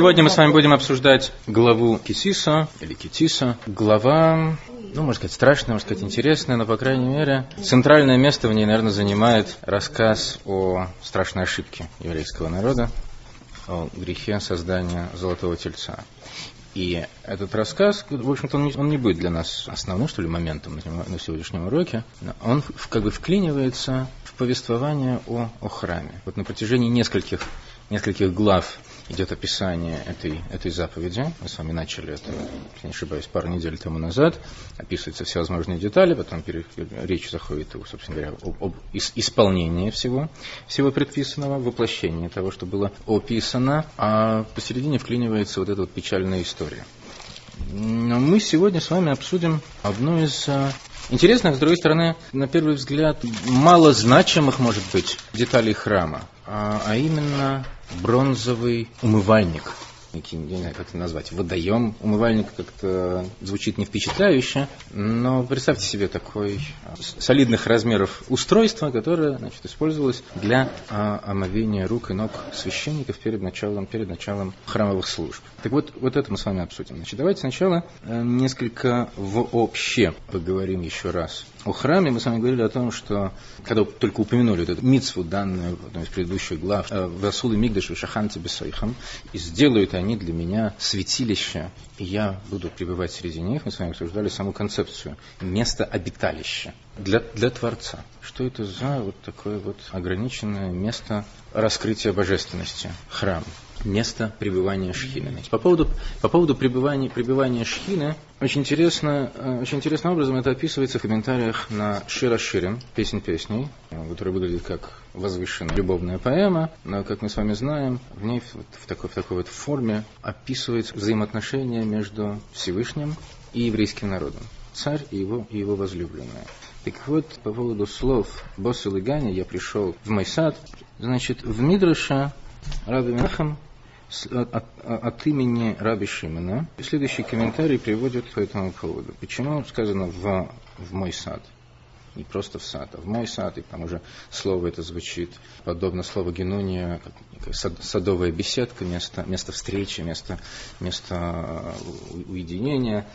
Сегодня мы с вами будем обсуждать главу Кисиса, или Китиса. Глава, ну, можно сказать, страшная, можно сказать, интересная, но, по крайней мере, центральное место в ней, наверное, занимает рассказ о страшной ошибке еврейского народа, о грехе создания золотого тельца. И этот рассказ, в общем-то, он не, он не будет для нас основным, что ли, моментом на, сегодняшнем уроке. Он как бы вклинивается в повествование о, о храме. Вот на протяжении нескольких, нескольких глав идет описание этой, этой заповеди. Мы с вами начали это, если не ошибаюсь, пару недель тому назад. Описываются всевозможные детали, потом речь заходит, собственно говоря, об, об исполнении всего, всего предписанного, воплощении того, что было описано, а посередине вклинивается вот эта вот печальная история. Но мы сегодня с вами обсудим одну из а, интересных, с другой стороны, на первый взгляд, мало значимых, может быть, деталей храма, а, а именно бронзовый умывальник – не знаю, как это назвать, водоем. Умывальник как-то звучит не впечатляюще, но представьте себе такой а, солидных размеров устройство, которое значит, использовалось для а, омовения рук и ног священников перед началом, перед началом храмовых служб. Так вот, вот это мы с вами обсудим. Значит, давайте сначала э, несколько вообще поговорим еще раз о храме. Мы с вами говорили о том, что когда только упомянули вот эту митцву, данную в одной из предыдущих глав, э, «Васулы мигдаш шаханти бесойхам», и сделают они для меня святилище, и я буду пребывать среди них. Мы с вами обсуждали саму концепцию место обиталища для, для Творца. Что это за вот такое вот ограниченное место раскрытия божественности, храм? место пребывания Шхины. По поводу, по поводу пребывания, пребывания Шхины, очень интересно, э, очень интересным образом это описывается в комментариях на Шира Ширим, песнь песней, которая выглядит как возвышенная любовная поэма, но, как мы с вами знаем, в ней в такой, в такой вот форме описывается взаимоотношения между Всевышним и еврейским народом. Царь и его, и его возлюбленная. Так вот, по поводу слов Босса Лыгани я пришел в мой сад. Значит, в Мидраша Раби Менахам от, от имени Раби Шимена. Следующий комментарий приводит по этому поводу. Почему сказано в, в мой сад? Не просто в сад, а в мой сад, и там уже слово это звучит подобно слову Генуния, как сад, садовая беседка, место, место встречи, место, место уединения.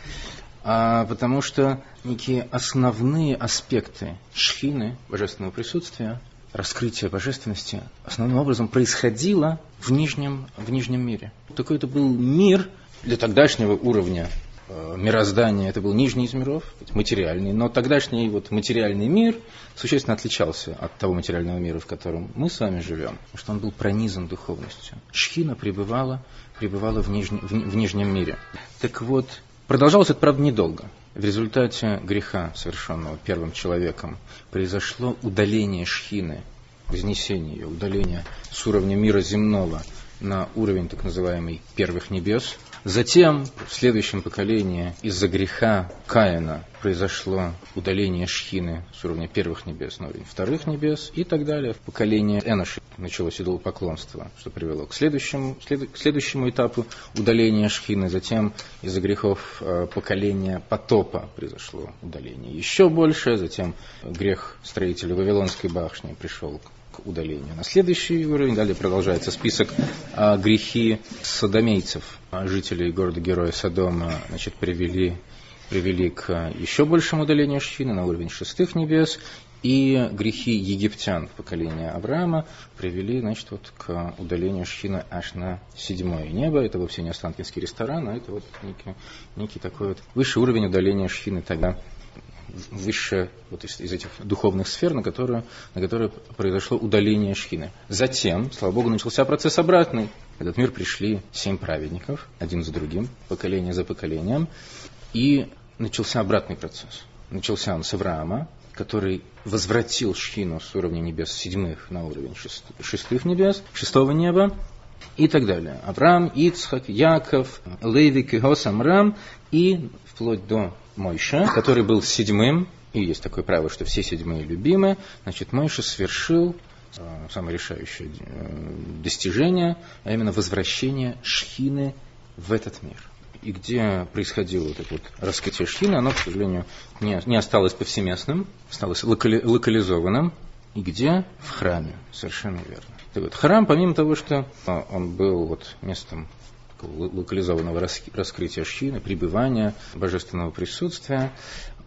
А, потому что некие основные аспекты шхины, божественного присутствия, раскрытие божественности основным образом происходило в нижнем, в нижнем мире. Такой это был мир для тогдашнего уровня э, мироздания, это был нижний из миров, материальный, но тогдашний вот материальный мир существенно отличался от того материального мира, в котором мы с вами живем, потому что он был пронизан духовностью. Шхина пребывала, пребывала в, нижнем, в, в нижнем мире. Так вот, продолжалось это, правда, недолго. В результате греха, совершенного первым человеком, произошло удаление шхины, вознесение ее, удаление с уровня мира земного на уровень так называемый первых небес. Затем в следующем поколении из-за греха Каина произошло удаление Шхины с уровня первых небес на уровень вторых небес и так далее. В поколении Эноши началось идолопоклонство, что привело к следующему, след, к следующему этапу удаления Шхины. Затем из-за грехов э, поколения потопа произошло удаление еще больше. Затем грех строителя Вавилонской башни пришел к удалению. На следующий уровень далее продолжается список а, грехи садомейцев. А, жителей города-героя Содома значит, привели привели к еще большему удалению Шхины на уровень шестых небес, и грехи египтян в поколении Авраама привели значит, вот, к удалению Шхина аж на седьмое небо. Это вовсе не Останкинский ресторан, а это вот некий, некий такой вот высший уровень удаления Шхины тогда высшая вот из, из этих духовных сфер, на которые, на которые произошло удаление Шхины. Затем, слава Богу, начался процесс обратный. В этот мир пришли семь праведников, один за другим, поколение за поколением, и начался обратный процесс. Начался он с Авраама, который возвратил Шхину с уровня небес седьмых на уровень шестых небес, шестого неба, и так далее. Авраам, Ицхак, Яков, Леви, Кигос, Амрам и вплоть до Мойша, который был седьмым, и есть такое правило, что все седьмые любимы, значит, Мойша совершил э, самое решающее э, достижение, а именно возвращение Шхины в этот мир и где происходило это вот раскрытие шхины, оно, к сожалению, не, не осталось повсеместным, осталось локали, локализованным. И где? В храме, совершенно верно. Так вот, храм, помимо того, что а, он был вот местом локализованного раскрытия шхины, пребывания божественного присутствия,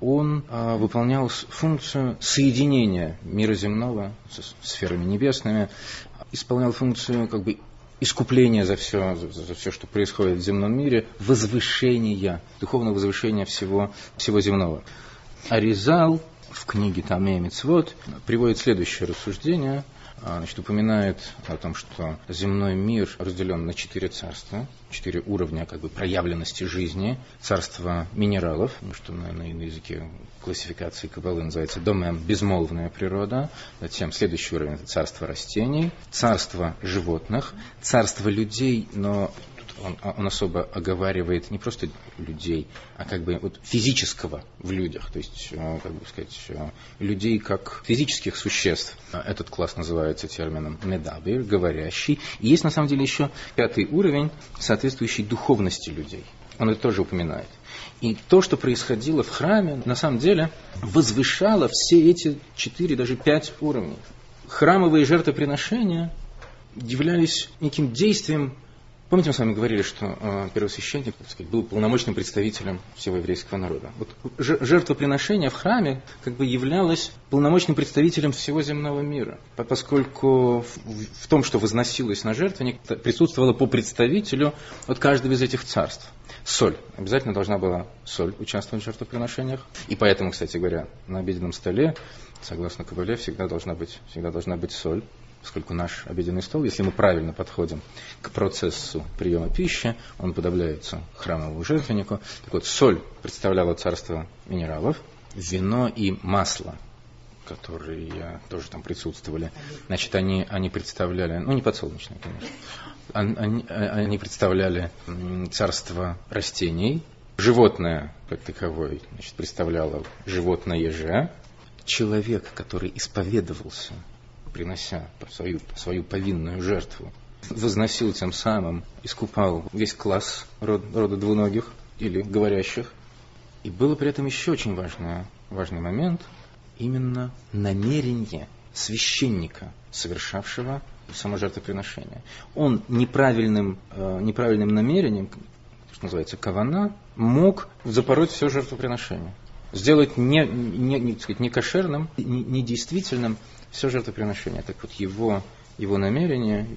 он а, выполнял функцию соединения мира земного с сферами небесными, исполнял функцию как бы искупления за все, за, за все, что происходит в земном мире, возвышения, духовного возвышения всего, всего земного. Аризал в книге Тамея Мицвод приводит следующее рассуждение – значит, упоминает о том, что земной мир разделен на четыре царства, четыре уровня как бы проявленности жизни. Царство минералов, что на, на языке классификации Кабалы называется домен безмолвная природа. Затем следующий уровень это царство растений, царство животных, царство людей, но он, он особо оговаривает не просто людей, а как бы вот физического в людях, то есть, э, как бы сказать, э, людей как физических существ. Этот класс называется термином медабир, говорящий. И есть на самом деле еще пятый уровень, соответствующий духовности людей. Он это тоже упоминает. И то, что происходило в храме, на самом деле возвышало все эти четыре, даже пять уровней. Храмовые жертвоприношения являлись неким действием Помните, мы с вами говорили, что э, первосвященник так сказать, был полномочным представителем всего еврейского народа. Вот жертвоприношение в храме как бы являлось полномочным представителем всего земного мира, поскольку в, в том, что возносилось на жертвенник, присутствовало по представителю от каждого из этих царств. Соль. Обязательно должна была соль участвовать в жертвоприношениях. И поэтому, кстати говоря, на обеденном столе, согласно Кабале, всегда должна быть, всегда должна быть соль поскольку наш обеденный стол, если мы правильно подходим к процессу приема пищи, он подобляется храмовому жертвеннику. Так вот, соль представляла царство минералов, вино и масло, которые тоже там присутствовали. Значит, они, они представляли, ну не подсолнечное, конечно, они, они представляли царство растений, животное как таковое значит, представляло животное же, человек, который исповедовался принося свою, свою повинную жертву, возносил тем самым, искупал весь класс род, рода двуногих или говорящих. И было при этом еще очень важный, важный момент, именно намерение священника, совершавшего само жертвоприношение. Он неправильным, э, неправильным намерением, что называется кавана, мог запороть все жертвоприношение. Сделать не, не, не, сказать, не кошерным, не, недействительным все жертвоприношение. Так вот, его, его намерение,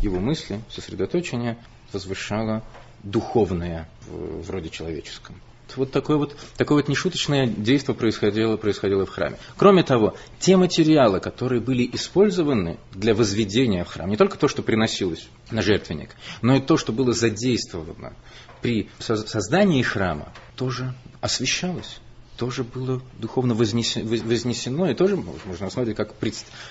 его мысли, сосредоточение возвышало духовное в, в человеческом. Вот такое вот, такое вот нешуточное действие происходило, происходило в храме. Кроме того, те материалы, которые были использованы для возведения в храм, не только то, что приносилось на жертвенник, но и то, что было задействовано при создании храма, тоже освещалось тоже было духовно вознесено, и тоже можно рассматривать как,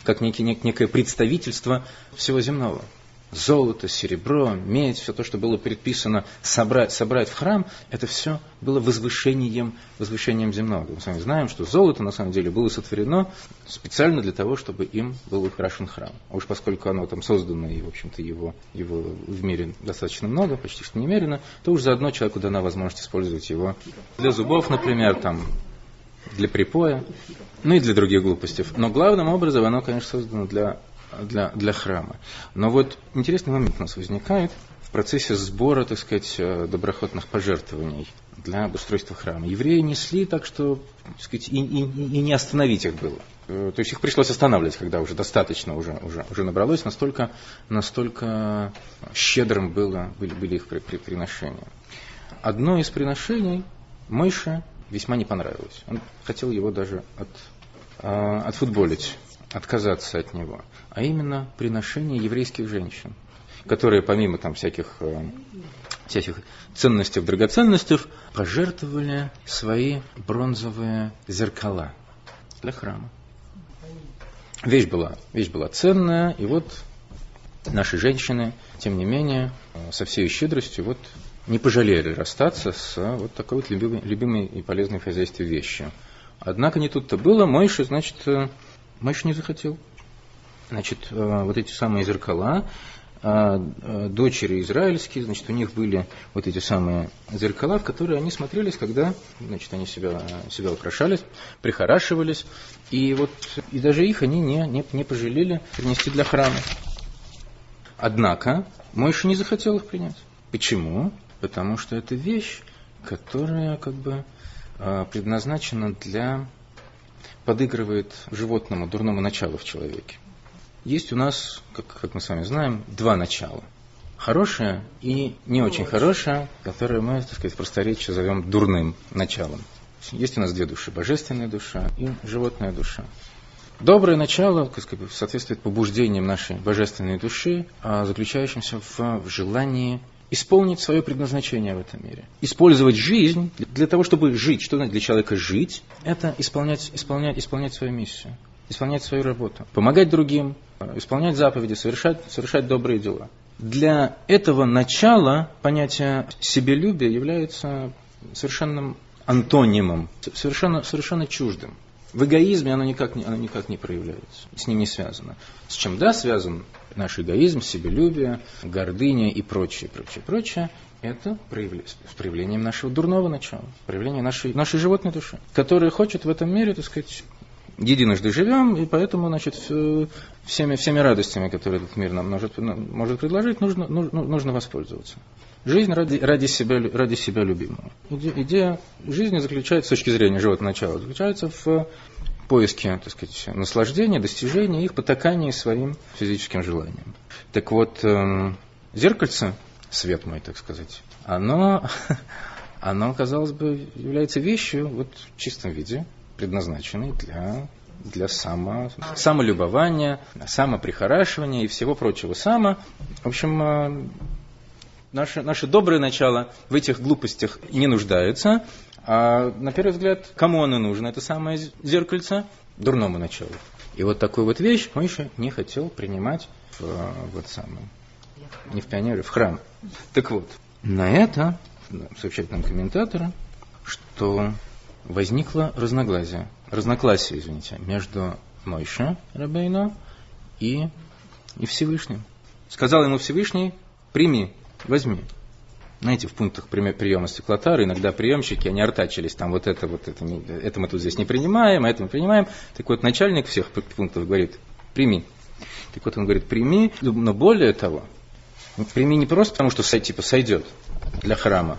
как некое представительство всего земного золото, серебро, медь, все то, что было предписано собрать, собрать в храм, это все было возвышением, возвышением земного. Мы с вами знаем, что золото на самом деле было сотворено специально для того, чтобы им был украшен храм. А уж поскольку оно там создано, и, в общем-то, его, его в мире достаточно много, почти что немерено, то уж заодно человеку дана возможность использовать его для зубов, например, там, для припоя, ну и для других глупостей. Но главным образом оно, конечно, создано для для, для храма. Но вот интересный момент у нас возникает в процессе сбора, так сказать, э, доброхотных пожертвований для обустройства храма. Евреи несли так, что так сказать, и, и, и не остановить их было. Э, то есть их пришлось останавливать, когда уже достаточно уже, уже, уже набралось, настолько, настолько щедрым было, были, были их при, при, приношения. Одно из приношений Мойша весьма не понравилось. Он хотел его даже от, э, отфутболить отказаться от него, а именно приношение еврейских женщин, которые помимо там всяких, э, всяких ценностей, драгоценностей, пожертвовали свои бронзовые зеркала для храма. Вещь была, вещь была ценная, и вот наши женщины, тем не менее, э, со всей щедростью вот не пожалели расстаться с вот такой вот любимой, любимой и полезной в хозяйстве вещью. Однако не тут-то было. Мойша, значит, Мойша не захотел. Значит, э, вот эти самые зеркала, э, э, дочери израильские, значит, у них были вот эти самые зеркала, в которые они смотрелись, когда, значит, они себя, себя украшались, прихорашивались, и вот, и даже их они не, не, не пожалели принести для храма. Однако, Мойша не захотел их принять. Почему? Потому что это вещь, которая как бы предназначена для подыгрывает животному, дурному началу в человеке. Есть у нас, как, как мы с вами знаем, два начала. Хорошее и не очень хорошее, которое мы, так сказать, в просторечии зовем дурным началом. Есть у нас две души, божественная душа и животная душа. Доброе начало как сказать, соответствует побуждениям нашей божественной души, а заключающимся в желании исполнить свое предназначение в этом мире. Использовать жизнь для того, чтобы жить. Что значит для человека жить? Это исполнять, исполнять, исполнять свою миссию, исполнять свою работу, помогать другим, исполнять заповеди, совершать, совершать добрые дела. Для этого начала понятие себелюбия является совершенным антонимом, совершенно, совершенно чуждым. В эгоизме оно никак, не, оно никак не проявляется, с ним не связано. С чем да, связан наш эгоизм, себелюбие, гордыня и прочее, прочее, прочее, это проявление, с проявлением нашего дурного начала, проявление нашей, нашей животной души, которая хочет в этом мире, так сказать, единожды живем, и поэтому, значит, всеми, всеми радостями, которые этот мир нам может, может предложить, нужно, нужно, нужно воспользоваться. Жизнь ради, ради, себя, ради себя любимого. Идея жизни заключается, с точки зрения животного начала, заключается в поиске, так сказать, наслаждения, достижения, их потакания своим физическим желаниям. Так вот, э, зеркальце, свет мой, так сказать, оно, оно, казалось бы, является вещью вот, в чистом виде, предназначенной для для само, самолюбования, самоприхорашивания и всего прочего. Само, в общем, э, наше, наше доброе начало в этих глупостях не нуждается. А на первый взгляд, кому оно нужно? Это самое зеркальце дурному началу. И вот такую вот вещь Мойша не хотел принимать в, вот самое, не в пионеры, в храм. Так вот, на это сообщают нам комментаторы, что возникло разногласие, разногласие, извините, между Мойша Рабейно и, и Всевышним. Сказал ему Всевышний, прими Возьми. Знаете, в пунктах приема стеклотары иногда приемщики, они артачились, там вот это, вот это, это мы тут здесь не принимаем, а это мы принимаем. Так вот, начальник всех пунктов говорит, прими. Так вот, он говорит, прими, но более того, прими не просто потому, что типа сойдет для храма,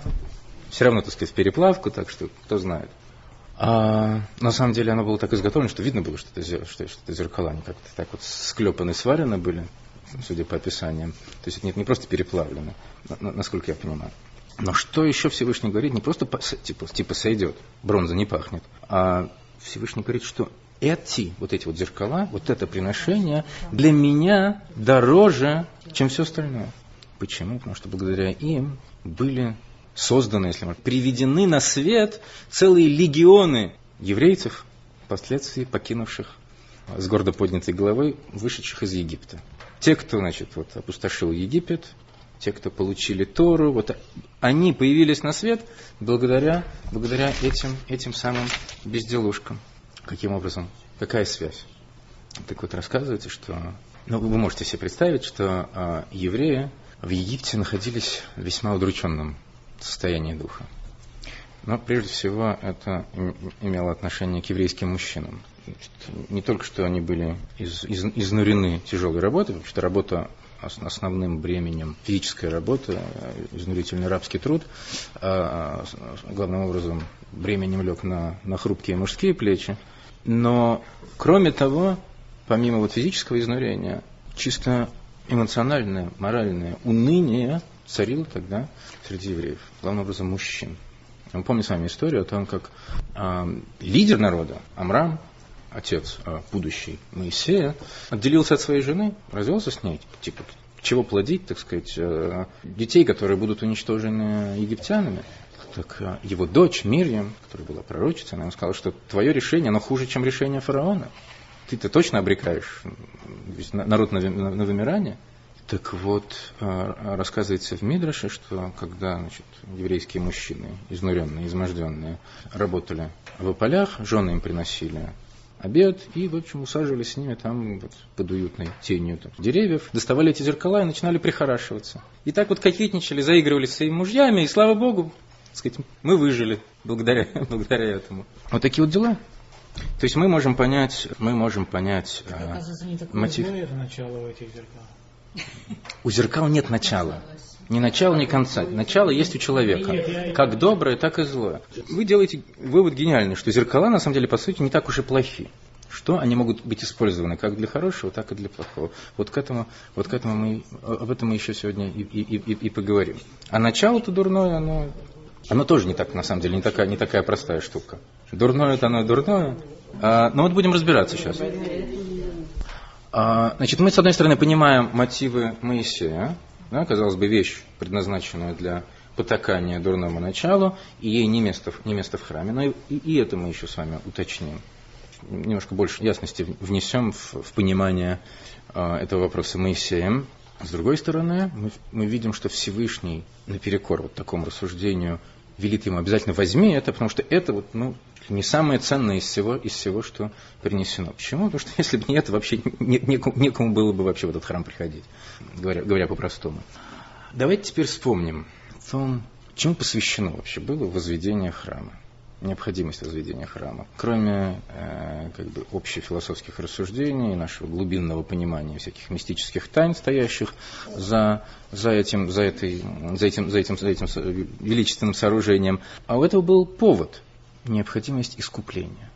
все равно, так сказать, переплавку, так что кто знает. А на самом деле оно было так изготовлено, что видно было, что это, что, что это зеркала, они как-то так вот склепаны, сварены были судя по описаниям. То есть это не, не просто переплавлено, насколько я понимаю. Но что еще Всевышний говорит, не просто типа, типа сойдет, бронза не пахнет, а Всевышний говорит, что эти, вот эти вот зеркала, вот это приношение для меня дороже, чем все остальное. Почему? Потому что благодаря им были созданы, если можно, приведены на свет целые легионы еврейцев, впоследствии покинувших с гордо поднятой головой, вышедших из Египта. Те, кто, значит, вот, опустошил Египет, те, кто получили Тору, вот они появились на свет благодаря, благодаря этим, этим самым безделушкам. Каким образом? Какая связь? Так вот, рассказывается, что... Ну, вы можете себе представить, что э, евреи в Египте находились в весьма удрученном состоянии духа. Но прежде всего это имело отношение к еврейским мужчинам. Значит, не только что они были из, из, изнурены тяжелой работой, потому что работа основным бременем физическая работа, изнурительный рабский труд, а, главным образом бременем лег на, на хрупкие мужские плечи. Но, кроме того, помимо вот физического изнурения, чисто эмоциональное, моральное уныние царило тогда среди евреев, главным образом мужчин. Мы помним с вами историю о том, как э, лидер народа, Амрам, отец э, будущий Моисея, отделился от своей жены, развелся с ней, типа, чего плодить, так сказать, э, детей, которые будут уничтожены египтянами. Так э, его дочь Мирьям, которая была пророчицей, она ему сказала, что твое решение, оно хуже, чем решение фараона. Ты-то точно обрекаешь народ на, на, на вымирание. Так вот, рассказывается в Мидраше, что когда значит, еврейские мужчины, изнуренные, изможденные, работали в полях, жены им приносили обед, и, в общем, усаживались с ними там вот, под уютной тенью там, деревьев, доставали эти зеркала и начинали прихорашиваться. И так вот кокетничали, заигрывали с своими мужьями, и слава богу, так сказать, мы выжили благодаря, благодаря этому. Вот такие вот дела. То есть мы можем понять, мы можем понять э, мотив. Это начало этих зеркал. У зеркал нет начала. Ни начала, ни конца. Начало есть у человека. Как доброе, так и злое. Вы делаете вывод гениальный, что зеркала на самом деле по сути не так уж и плохи. Что они могут быть использованы как для хорошего, так и для плохого. Вот к этому, вот к этому мы, об этом мы еще сегодня и, и, и, и поговорим. А начало-то дурное, оно, оно тоже не так, на самом деле, не такая, не такая простая штука. Дурное это оно дурное. А, но вот будем разбираться сейчас. А, значит, мы, с одной стороны, понимаем мотивы Моисея, да, казалось бы, вещь, предназначенную для потакания дурному началу, и ей не место, не место в храме. Но и, и это мы еще с вами уточним. Немножко больше ясности внесем в, в понимание э, этого вопроса Моисеем. С другой стороны, мы, мы видим, что Всевышний, наперекор вот такому рассуждению, велит ему обязательно возьми это, потому что это вот, ну, не самое ценное из всего, из всего, что принесено. Почему? Потому что если бы не это, вообще не, некому, некому было бы вообще в этот храм приходить, говоря, говоря по-простому. Давайте теперь вспомним о том, чему посвящено вообще было возведение храма необходимость возведения храма. Кроме э, как бы общефилософских рассуждений, нашего глубинного понимания всяких мистических тайн, стоящих за, за, этим, за, этой, за, этим, за, этим, за этим величественным сооружением. А у этого был повод – необходимость искупления.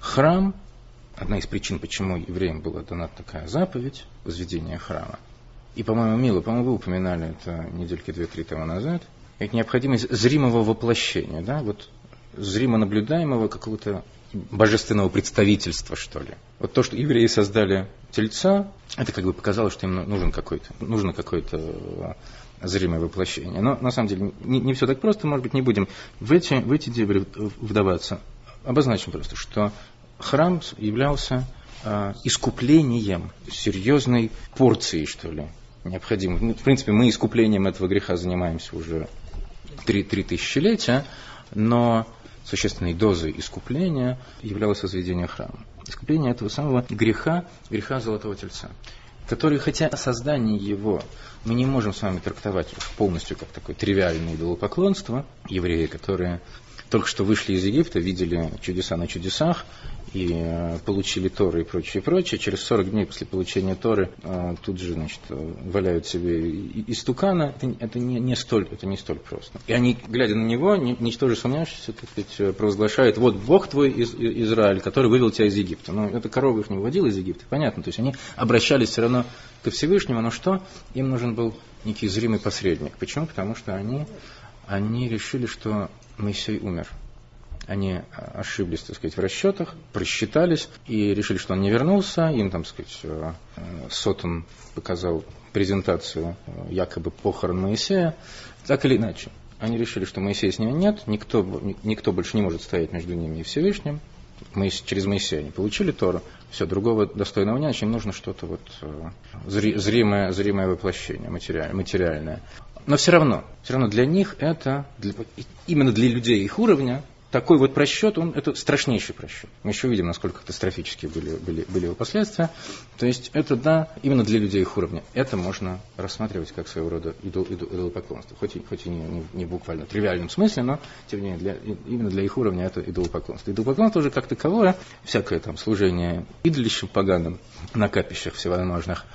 Храм – одна из причин, почему евреям была дана такая заповедь – возведения храма. И, по-моему, Мила, по-моему, вы упоминали это недельки две-три тому назад – это необходимость зримого воплощения. Да? Вот зримо наблюдаемого какого-то божественного представительства, что ли. Вот то, что евреи создали тельца, это как бы показало, что им нужен какой-то, нужно какое-то э, зримое воплощение. Но на самом деле не, не все так просто, может быть, не будем в эти, в эти дебри вдаваться. Обозначим просто, что храм являлся э, искуплением, серьезной порцией, что ли, необходимой. Ну, в принципе, мы искуплением этого греха занимаемся уже три, три тысячелетия, но существенной дозой искупления являлось возведение храма. Искупление этого самого греха, греха Золотого Тельца, который, хотя создание его мы не можем с вами трактовать полностью как такое тривиальное идолопоклонство, евреи, которые только что вышли из Египта, видели чудеса на чудесах, и э, получили Торы и прочее, прочее. Через 40 дней после получения Торы э, тут же значит, валяют себе истукана. Это, это, не, не столь, это не столь просто. И они, глядя на него, ничтоже сомневающиеся, так сказать, провозглашают, вот Бог твой из, Израиль, который вывел тебя из Египта. Но эта корова их не выводила из Египта, понятно. То есть они обращались все равно ко Всевышнему, но что? Им нужен был некий зримый посредник. Почему? Потому что они, они решили, что Моисей умер они ошиблись, так сказать, в расчетах, просчитались и решили, что он не вернулся. Им, там, сказать, э, Сотон показал презентацию э, якобы похорон Моисея. Так или иначе, они решили, что Моисея с ними нет, никто, никто больше не может стоять между ними и Всевышним. Моисей, через Моисея они получили Тору, все, другого достойного нет, им нужно что-то вот э, зримое, зримое воплощение, материальное. Но все равно, все равно для них это, для, именно для людей их уровня, такой вот просчет, он, это страшнейший просчет. Мы еще видим, насколько катастрофические были, были, были его последствия. То есть это, да, именно для людей их уровня. Это можно рассматривать как своего рода идол, идол, идолопоклонство. Хоть и, хоть и не, не, не буквально тривиальном смысле, но, тем не менее, для, именно для их уровня это идолопоклонство. Идолопоклонство уже как таковое, всякое там служение идолищем поганым на капищах всевозможных,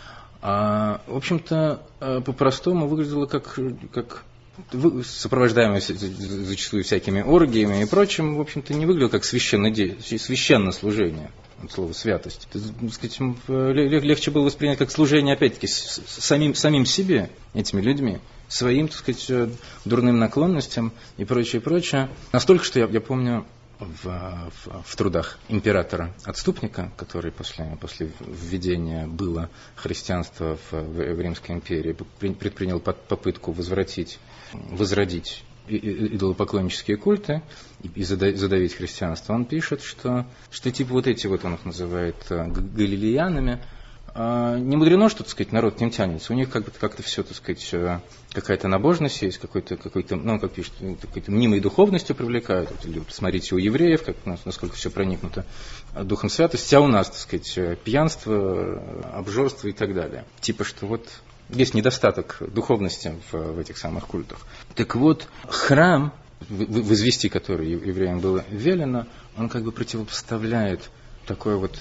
а, в общем-то, э, по-простому выглядело как, как сопровождаемый зачастую всякими оргиями и прочим, в общем-то, не выглядел как священное, служение от слова святость. Это, сказать, легче было воспринять как служение, опять-таки, самим, самим себе, этими людьми, своим, так сказать, э, дурным наклонностям и прочее, прочее. Настолько, что я, я помню, в, в, в трудах императора-отступника, который после, после введения было христианства в, в Римской империи, предпринял попытку возвратить возродить идолопоклоннические культы и задавить христианство, он пишет, что, что типа вот эти вот он их называет э, галилеянами, не мудрено, что, так сказать, народ к ним тянется. У них как-то как все, так сказать, какая-то набожность есть, какой-то, какой-то, ну, как пишет, какой-то мнимой духовностью привлекают. Вот, или смотрите у евреев, как, насколько все проникнуто духом святости, а у нас, так сказать, пьянство, обжорство и так далее. Типа, что вот есть недостаток духовности в, в этих самых культах. Так вот, храм, в, в который евреям было велено, он как бы противопоставляет такое вот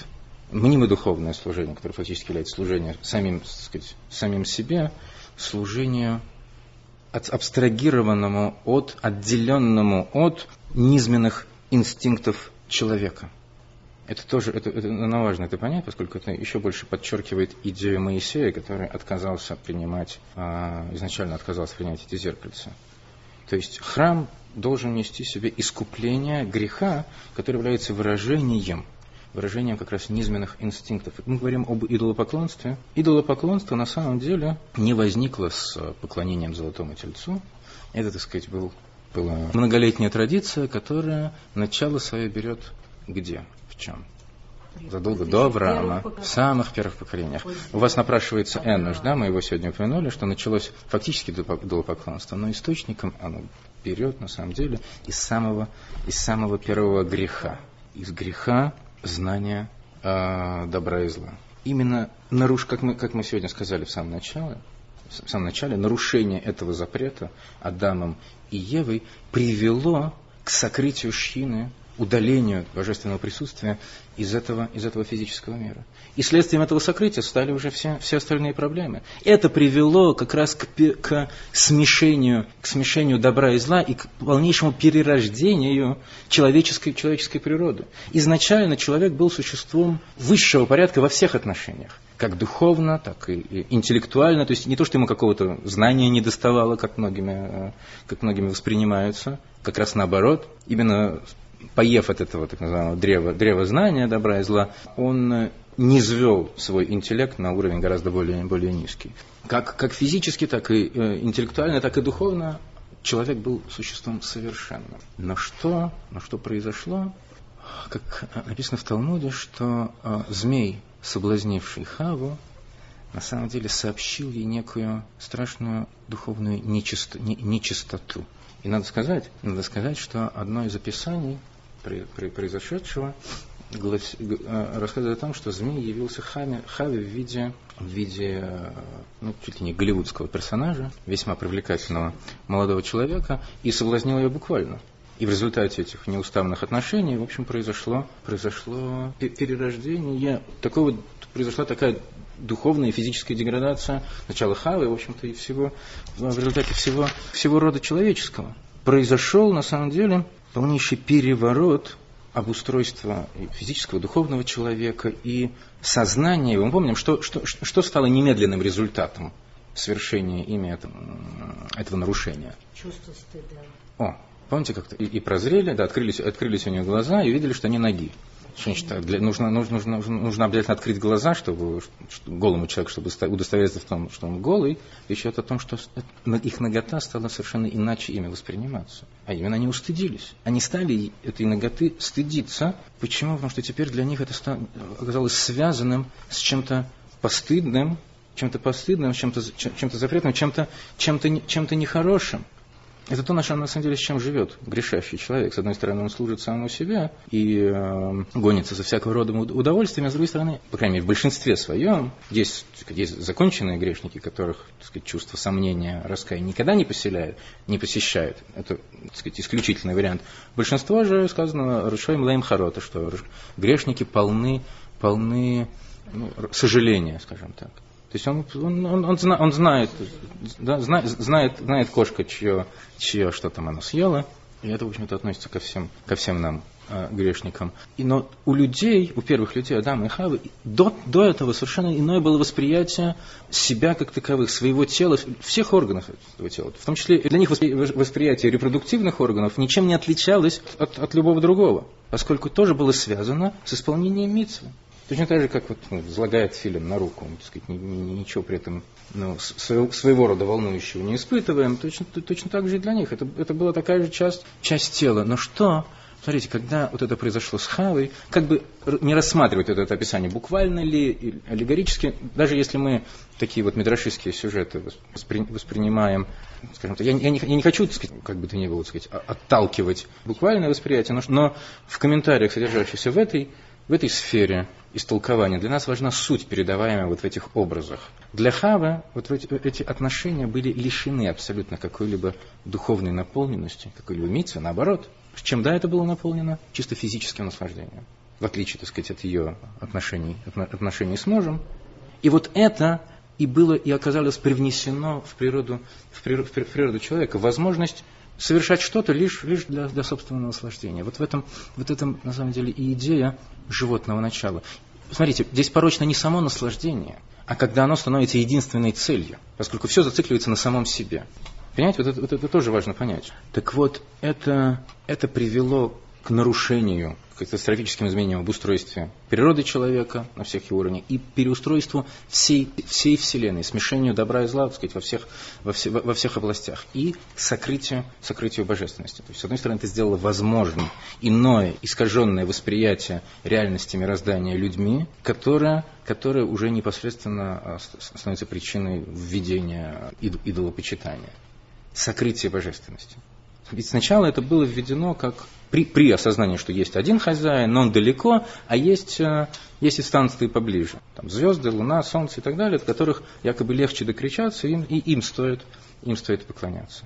мнимое духовное служение, которое фактически является служением самим, сказать, самим себе, служению от абстрагированному от, отделенному от низменных инстинктов человека. Это тоже это, это ну, важно это понять, поскольку это еще больше подчеркивает идею Моисея, который отказался принимать, а, изначально отказался принять эти зеркальца. То есть храм должен нести в себе искупление греха, которое является выражением выражением как раз низменных инстинктов. Мы говорим об идолопоклонстве. Идолопоклонство на самом деле не возникло с поклонением золотому тельцу. Это, так сказать, был, была многолетняя традиция, которая начало свое берет где? В чем? задолго до Авраама, в самых первых поколениях. У вас напрашивается Эннуш, да, мы его сегодня упомянули, что началось фактически идолопоклонство, но источником оно берет, на самом деле, из самого, из самого первого греха. Из греха знания э, добра и зла. Именно, наруш, как, мы, как мы сегодня сказали в самом начале, в самом начале, нарушение этого запрета Адамом и Евой привело к сокрытию шхины удалению божественного присутствия из этого, из этого физического мира. И следствием этого сокрытия стали уже все, все остальные проблемы. Это привело как раз к, к, смешению, к смешению добра и зла и к полнейшему перерождению человеческой, человеческой природы. Изначально человек был существом высшего порядка во всех отношениях как духовно, так и интеллектуально. То есть не то, что ему какого-то знания не доставало, как многими, э, как многими воспринимаются, как раз наоборот. Именно поев от этого так называемого древа, древа знания добра и зла, он э, не звел свой интеллект на уровень гораздо более, более низкий. Как, как физически, так и э, интеллектуально, так и духовно человек был существом совершенным. Но что, но что произошло? Как написано в Талмуде, что э, змей, соблазнивший Хаву, на самом деле сообщил ей некую страшную духовную нечисто, не, нечистоту. И надо сказать, надо сказать, что одно из описаний произошедшего глас, э, рассказывает о том, что змей явился Хаме, Хаве в виде, в виде э, ну, чуть ли не голливудского персонажа, весьма привлекательного молодого человека, и соблазнил ее буквально. И в результате этих неуставных отношений, в общем, произошло, произошло перерождение такого, произошла такая духовная и физическая деградация начала Хавы, в общем-то, и всего, в результате всего, всего рода человеческого. Произошел, на самом деле, полнейший переворот обустройства физического, духовного человека и сознания. Мы помним, что, что, что стало немедленным результатом совершения ими этого, этого нарушения. Чувство стыда. О, помните, как-то и, и прозрели, да, открылись, открылись у них глаза и увидели, что они ноги. Что для, нужно, нужно, нужно, нужно обязательно открыть глаза, чтобы что, голому человеку, чтобы удостовериться в том, что он голый, речь идет о том, что их нагота стала совершенно иначе ими восприниматься. А именно они устыдились. Они стали этой наготы стыдиться. Почему? Потому что теперь для них это оказалось связанным с чем-то постыдным, чем-то постыдным, чем-то чем запретным, чем-то чем чем-то нехорошим. Это то, на, на самом деле, с чем живет грешащий человек. С одной стороны, он служит самому себе и э, гонится за всякого рода удовольствиями, а с другой стороны, по крайней мере, в большинстве своем, есть, есть законченные грешники, которых так сказать, чувство сомнения, раскаяния никогда не поселяют, не посещают. Это так сказать, исключительный вариант. Большинство же сказано Рушоем Лейм Харота, что грешники полны, полны ну, сожаления, скажем так. То есть он, он, он, он, зна, он знает, да, знает, знает, знает кошка, чье, чье что там она съела, и это, в общем-то, относится ко всем, ко всем нам э, грешникам. И, но у людей, у первых людей, Адама и Хавы, до, до этого совершенно иное было восприятие себя как таковых, своего тела, всех органов этого тела. В том числе для них восприятие репродуктивных органов ничем не отличалось от, от любого другого, поскольку тоже было связано с исполнением митцвы. Точно так же, как вот, ну, возлагает фильм на руку, так сказать, ни, ни, ничего при этом ну, своего, своего рода волнующего не испытываем, точно, точно так же и для них. Это, это была такая же часть, часть тела. Но что Смотрите, когда вот это произошло с Хавой, как бы не рассматривать это, это описание буквально ли, аллегорически, даже если мы такие вот медрашистские сюжеты воспри, воспринимаем, скажем так, я, я, не, я не хочу, так сказать, как бы то ни было, так сказать, отталкивать буквальное восприятие, но, но в комментариях, содержащихся в этой в этой сфере истолкования для нас важна суть, передаваемая вот в этих образах. Для Хава вот эти отношения были лишены абсолютно какой-либо духовной наполненности, какой-либо митцвы, наоборот. Чем да, это было наполнено? Чисто физическим наслаждением. В отличие, так сказать, от ее отношений, отношений с мужем. И вот это и было и оказалось привнесено в природу, в природу, в природу человека возможность совершать что-то лишь, лишь для, для собственного наслаждения. Вот в этом, вот этом, на самом деле, и идея животного начала. Смотрите, здесь порочно не само наслаждение, а когда оно становится единственной целью, поскольку все зацикливается на самом себе. Понимаете, вот это, вот это тоже важно понять. Так вот, это, это привело к нарушению, катастрофическим изменениям в устройстве природы человека на всех его уровнях и переустройству всей, всей Вселенной, смешению добра и зла, так сказать, во всех, во, все, во всех областях, и сокрытию, сокрытию божественности. То есть, с одной стороны, это сделало возможным иное, искаженное восприятие реальности мироздания людьми, которое, которое уже непосредственно а, становится причиной введения идолопочитания, сокрытие божественности. Ведь сначала это было введено как при, при осознании, что есть один хозяин, но он далеко, а есть, э, есть инстанции поближе. Там звезды, луна, солнце и так далее, от которых якобы легче докричаться, им, и им, стоит, им стоит поклоняться.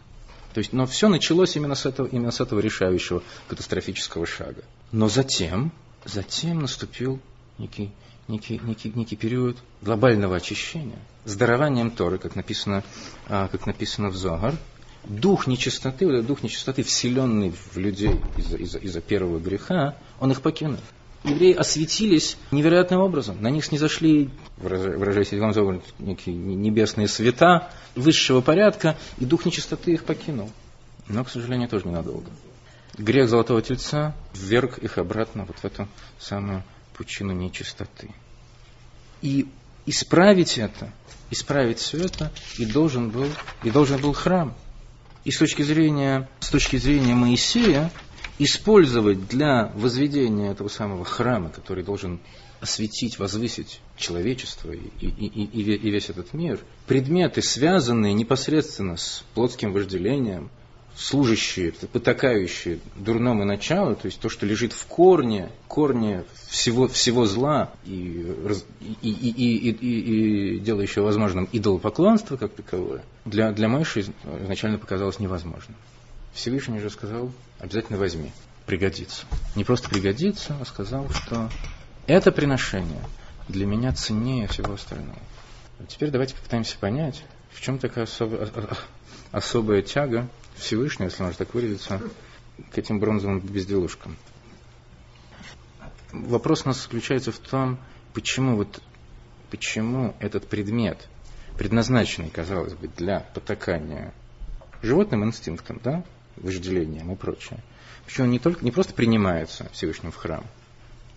То есть, но все началось именно с этого, именно с этого решающего катастрофического шага. Но затем, затем наступил некий, некий, некий, некий период глобального очищения, с дарованием Торы, как написано, а, как написано в Зогар, дух нечистоты, вот этот дух нечистоты, вселенный в людей из-за из из первого греха, он их покинул. Евреи осветились невероятным образом. На них снизошли, выражаясь вам зовут, некие небесные света высшего порядка, и дух нечистоты их покинул. Но, к сожалению, тоже ненадолго. Грех Золотого Тельца вверг их обратно вот в эту самую пучину нечистоты. И исправить это, исправить все это и должен был, и должен был храм. И с точки зрения, с точки зрения Моисея, использовать для возведения этого самого храма, который должен осветить, возвысить человечество и, и, и, и весь этот мир, предметы, связанные непосредственно с плотским вожделением, служащие, потакающие дурному началу, то есть то, что лежит в корне, корне всего, всего зла и, и, и, и, и, и делающего возможным идолопоклонство как таковое, для, для Мойши изначально показалось невозможным. Всевышний же сказал, обязательно возьми, пригодится. Не просто пригодится, а сказал, что это приношение для меня ценнее всего остального. теперь давайте попытаемся понять, в чем такая особая, особая тяга Всевышнего, если можно так выразиться, к этим бронзовым безделушкам. Вопрос у нас заключается в том, почему, вот, почему этот предмет, предназначенный, казалось бы, для потакания животным инстинктам, да, вожделением и прочее, почему он не, только, не просто принимается Всевышним в храм,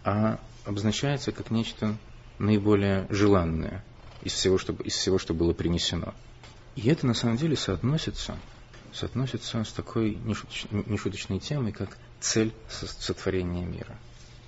а обозначается как нечто наиболее желанное из всего, что, из всего, что было принесено. И это на самом деле соотносится соотносится с такой нешуточной, темой, как цель сотворения мира.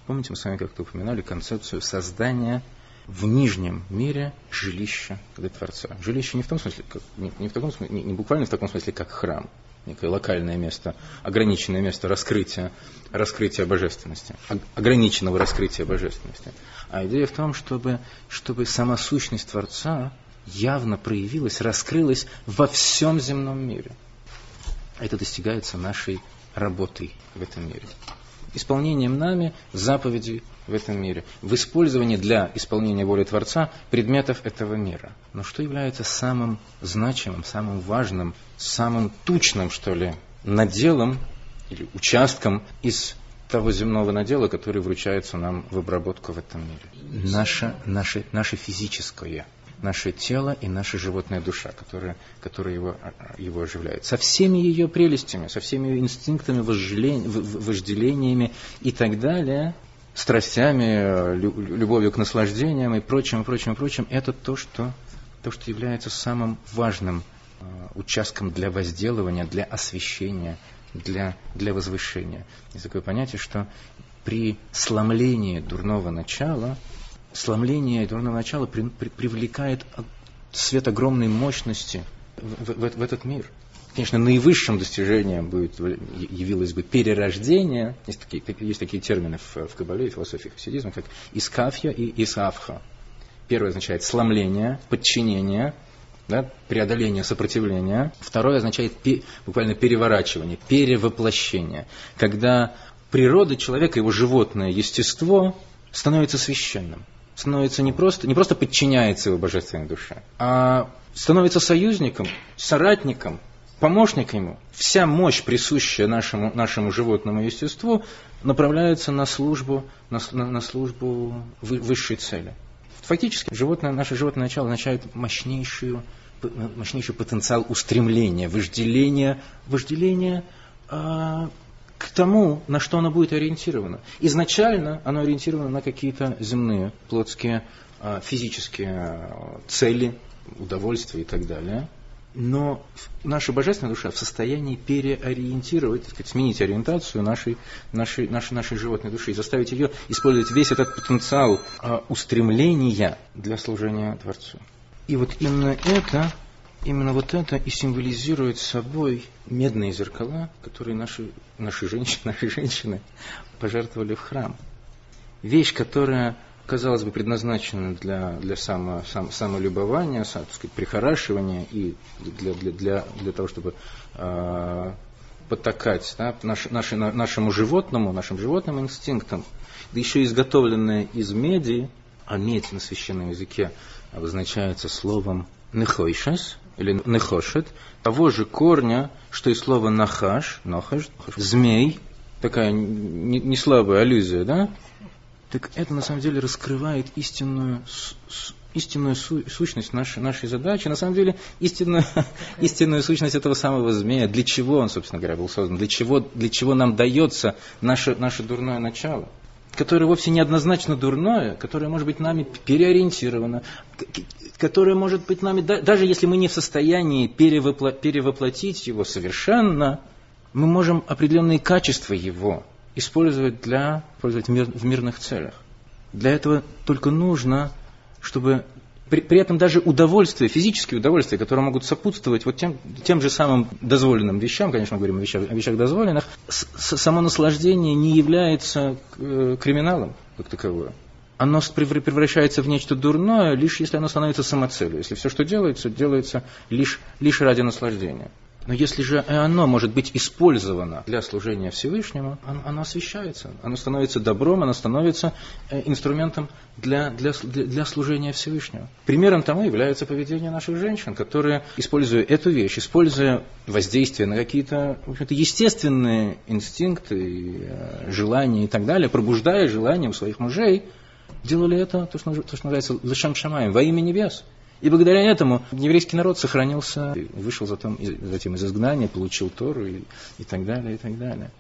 Помните, мы с вами как-то упоминали концепцию создания в нижнем мире жилища для Творца. Жилище не в том смысле, как, не, не, в таком смысле, не, не буквально в таком смысле, как храм, некое локальное место, ограниченное место раскрытия, раскрытия божественности, ограниченного раскрытия божественности. А идея в том, чтобы, чтобы сама сущность Творца явно проявилась, раскрылась во всем земном мире – это достигается нашей работой в этом мире. Исполнением нами заповедей в этом мире. В использовании для исполнения воли Творца предметов этого мира. Но что является самым значимым, самым важным, самым тучным, что ли, наделом или участком из того земного надела, который вручается нам в обработку в этом мире. Наше, наше, наше физическое наше тело и наша животная душа, которая, которая его, его оживляет. Со всеми ее прелестями, со всеми ее инстинктами, вожделениями и так далее, страстями, любовью к наслаждениям и прочим, прочим, прочим, это то, что, то, что является самым важным э, участком для возделывания, для освещения, для, для возвышения. Есть такое понятие, что при сломлении дурного начала сломление дурного начала при, при, привлекает свет огромной мощности в, в, в этот мир. Конечно, наивысшим достижением будет, явилось бы перерождение. Есть такие, есть такие термины в, в Кабале и философии хасидизма, как искафья и исавха. Первое означает сломление, подчинение, да, преодоление сопротивления. Второе означает пе, буквально переворачивание, перевоплощение. Когда природа человека, его животное естество становится священным становится не просто, не просто подчиняется его божественной душе, а становится союзником, соратником, помощником ему. Вся мощь, присущая нашему, нашему животному естеству, направляется на службу, на, на, службу высшей цели. Фактически животное, наше животное начало означает мощнейшую, мощнейший потенциал устремления, вожделения, вожделения э, к тому, на что оно будет ориентировано. Изначально оно ориентировано на какие-то земные, плотские, э, физические э, цели, удовольствия и так далее. Но наша божественная душа в состоянии переориентировать, так сказать, сменить ориентацию нашей, нашей, нашей, нашей животной души и заставить ее использовать весь этот потенциал а, устремления для служения Творцу. И вот именно это, именно вот это и символизирует собой медные зеркала, которые наши, наши, женщины, наши женщины пожертвовали в храм. Вещь, которая казалось бы, предназначены для, для само, сам, самолюбования, сам, сказать, прихорашивания и для, для, для, для того, чтобы э, потакать да, наш, наши, нашему животному, нашим животным инстинктам, да еще изготовленные из меди, а медь на священном языке обозначается словом нехойшес, или нехошет, того же корня, что и слово нахаш, нахаш, змей, такая не, не аллюзия, да, так это на самом деле раскрывает истинную, истинную сущность нашей, нашей задачи. На самом деле истинную, истинную сущность этого самого змея. Для чего он, собственно говоря, был создан? Для чего, для чего нам дается наше, наше дурное начало? которое вовсе не однозначно дурное, которое может быть нами переориентировано, которое может быть нами, даже если мы не в состоянии перевоплотить его совершенно, мы можем определенные качества его использовать, для, использовать мир, в мирных целях. Для этого только нужно, чтобы при, при этом даже удовольствие, физические удовольствия, которые могут сопутствовать вот тем, тем же самым дозволенным вещам, конечно, мы говорим о вещах, о вещах дозволенных, с, с, само наслаждение не является э, криминалом как таковое. Оно превращается в нечто дурное, лишь если оно становится самоцелью. Если все, что делается, делается лишь, лишь ради наслаждения. Но если же оно может быть использовано для служения Всевышнему, оно освещается, оно становится добром, оно становится э, инструментом для, для, для служения Всевышнему. Примером тому является поведение наших женщин, которые, используя эту вещь, используя воздействие на какие-то естественные инстинкты, э, желания и так далее, пробуждая желания у своих мужей, делали это, то, что, то, что называется, лишам шамаем, во имя небес. И благодаря этому еврейский народ сохранился, вышел затем, затем из изгнания, получил Тору и, и так далее, и так далее.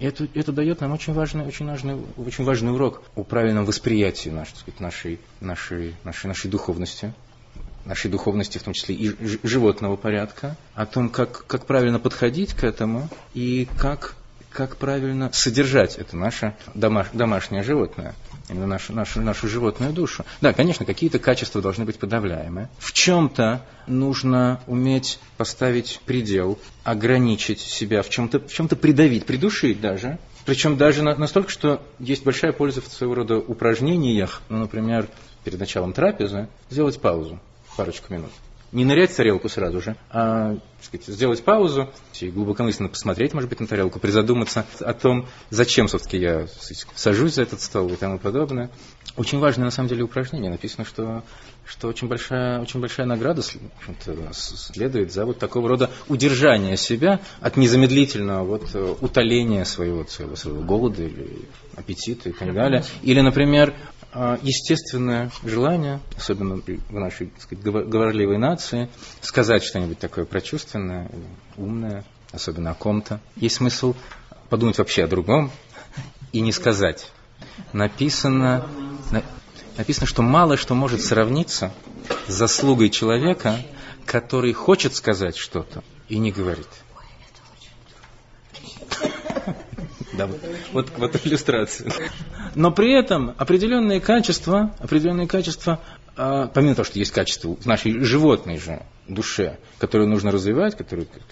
Это, это дает нам очень важный, очень, важный, очень важный урок о правильном восприятии наш, сказать, нашей, нашей, нашей, нашей духовности, нашей духовности, в том числе и животного порядка, о том, как, как правильно подходить к этому и как, как правильно содержать это наше домаш, домашнее животное именно нашу, нашу, нашу животную душу. Да, конечно, какие-то качества должны быть подавляемы. В чем-то нужно уметь поставить предел, ограничить себя, в чем-то в чем придавить, придушить даже. Причем даже настолько, что есть большая польза в своего рода упражнениях, ну, например, перед началом трапезы, сделать паузу, парочку минут не нырять в тарелку сразу же, а сказать, сделать паузу и глубокомысленно посмотреть, может быть, на тарелку, призадуматься о том, зачем, собственно, я сажусь за этот стол и тому подобное. Очень важное, на самом деле, упражнение. Написано, что, что очень, большая, очень большая награда следует за вот такого рода удержание себя от незамедлительного вот, утоления своего, своего, своего голода или аппетита и так далее. Или, например, естественное желание, особенно в нашей так сказать, говорливой нации, сказать что-нибудь такое прочувственное, умное, особенно о ком-то. Есть смысл подумать вообще о другом и не сказать. Написано, написано, что мало что может сравниться с заслугой человека, который хочет сказать что-то и не говорит. Да, вот, вот, вот иллюстрация. Но при этом определенные качества, определенные качества, а, помимо того, что есть качества в нашей животной же душе, которые нужно развивать, которые, как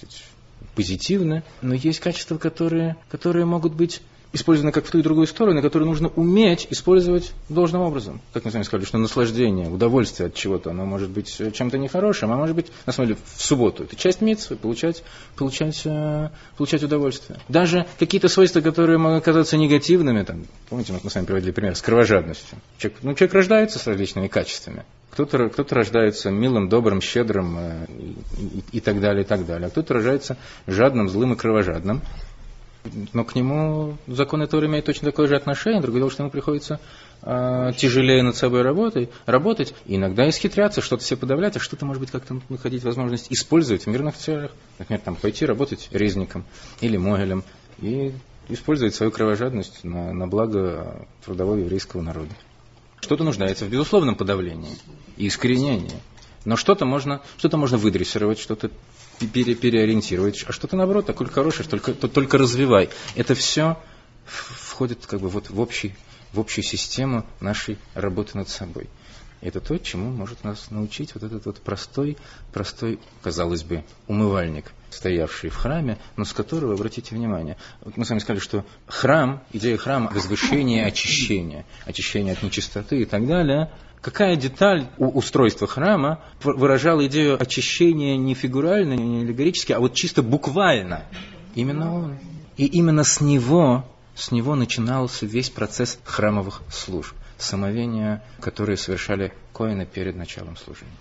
позитивны, но есть качества, которые, которые могут быть использованы как в ту и другую сторону, которые нужно уметь использовать должным образом. Как мы с вами сказали, что наслаждение, удовольствие от чего-то, оно может быть чем-то нехорошим, а может быть, на самом деле, в субботу. Это часть митцвы, получать, получать, э, получать удовольствие. Даже какие-то свойства, которые могут казаться негативными, там, помните, мы с вами приводили пример с кровожадностью. Человек, ну, человек рождается с различными качествами. Кто-то, кто рождается милым, добрым, щедрым э, и, и, и так далее, и так далее. А кто-то рождается жадным, злым и кровожадным. Но к нему закон этого имеет точно такое же отношение. Другое дело, что ему приходится э, тяжелее над собой работать, работать, иногда исхитряться, что-то себе подавлять, а что-то, может быть, как-то находить возможность использовать в мирных целях. Например, там, пойти работать резником или могилем и использовать свою кровожадность на, на благо трудового еврейского народа. Что-то нуждается в безусловном подавлении и искоренении. Но что-то можно, что-то можно выдрессировать, что-то пере, переориентировать, а что-то наоборот, такое хорошее, только, то, только развивай. Это все входит как бы вот в, общий, в общую систему нашей работы над собой. Это то, чему может нас научить вот этот вот простой, простой, казалось бы, умывальник, стоявший в храме, но с которого, обратите внимание, вот мы с вами сказали, что храм, идея храма, возвышение, очищение, очищение от нечистоты и так далее, какая деталь устройства храма выражала идею очищения не фигурально, не аллегорически, а вот чисто буквально. Именно он. И именно с него, с него начинался весь процесс храмовых служб самовения, которые совершали коины перед началом служения.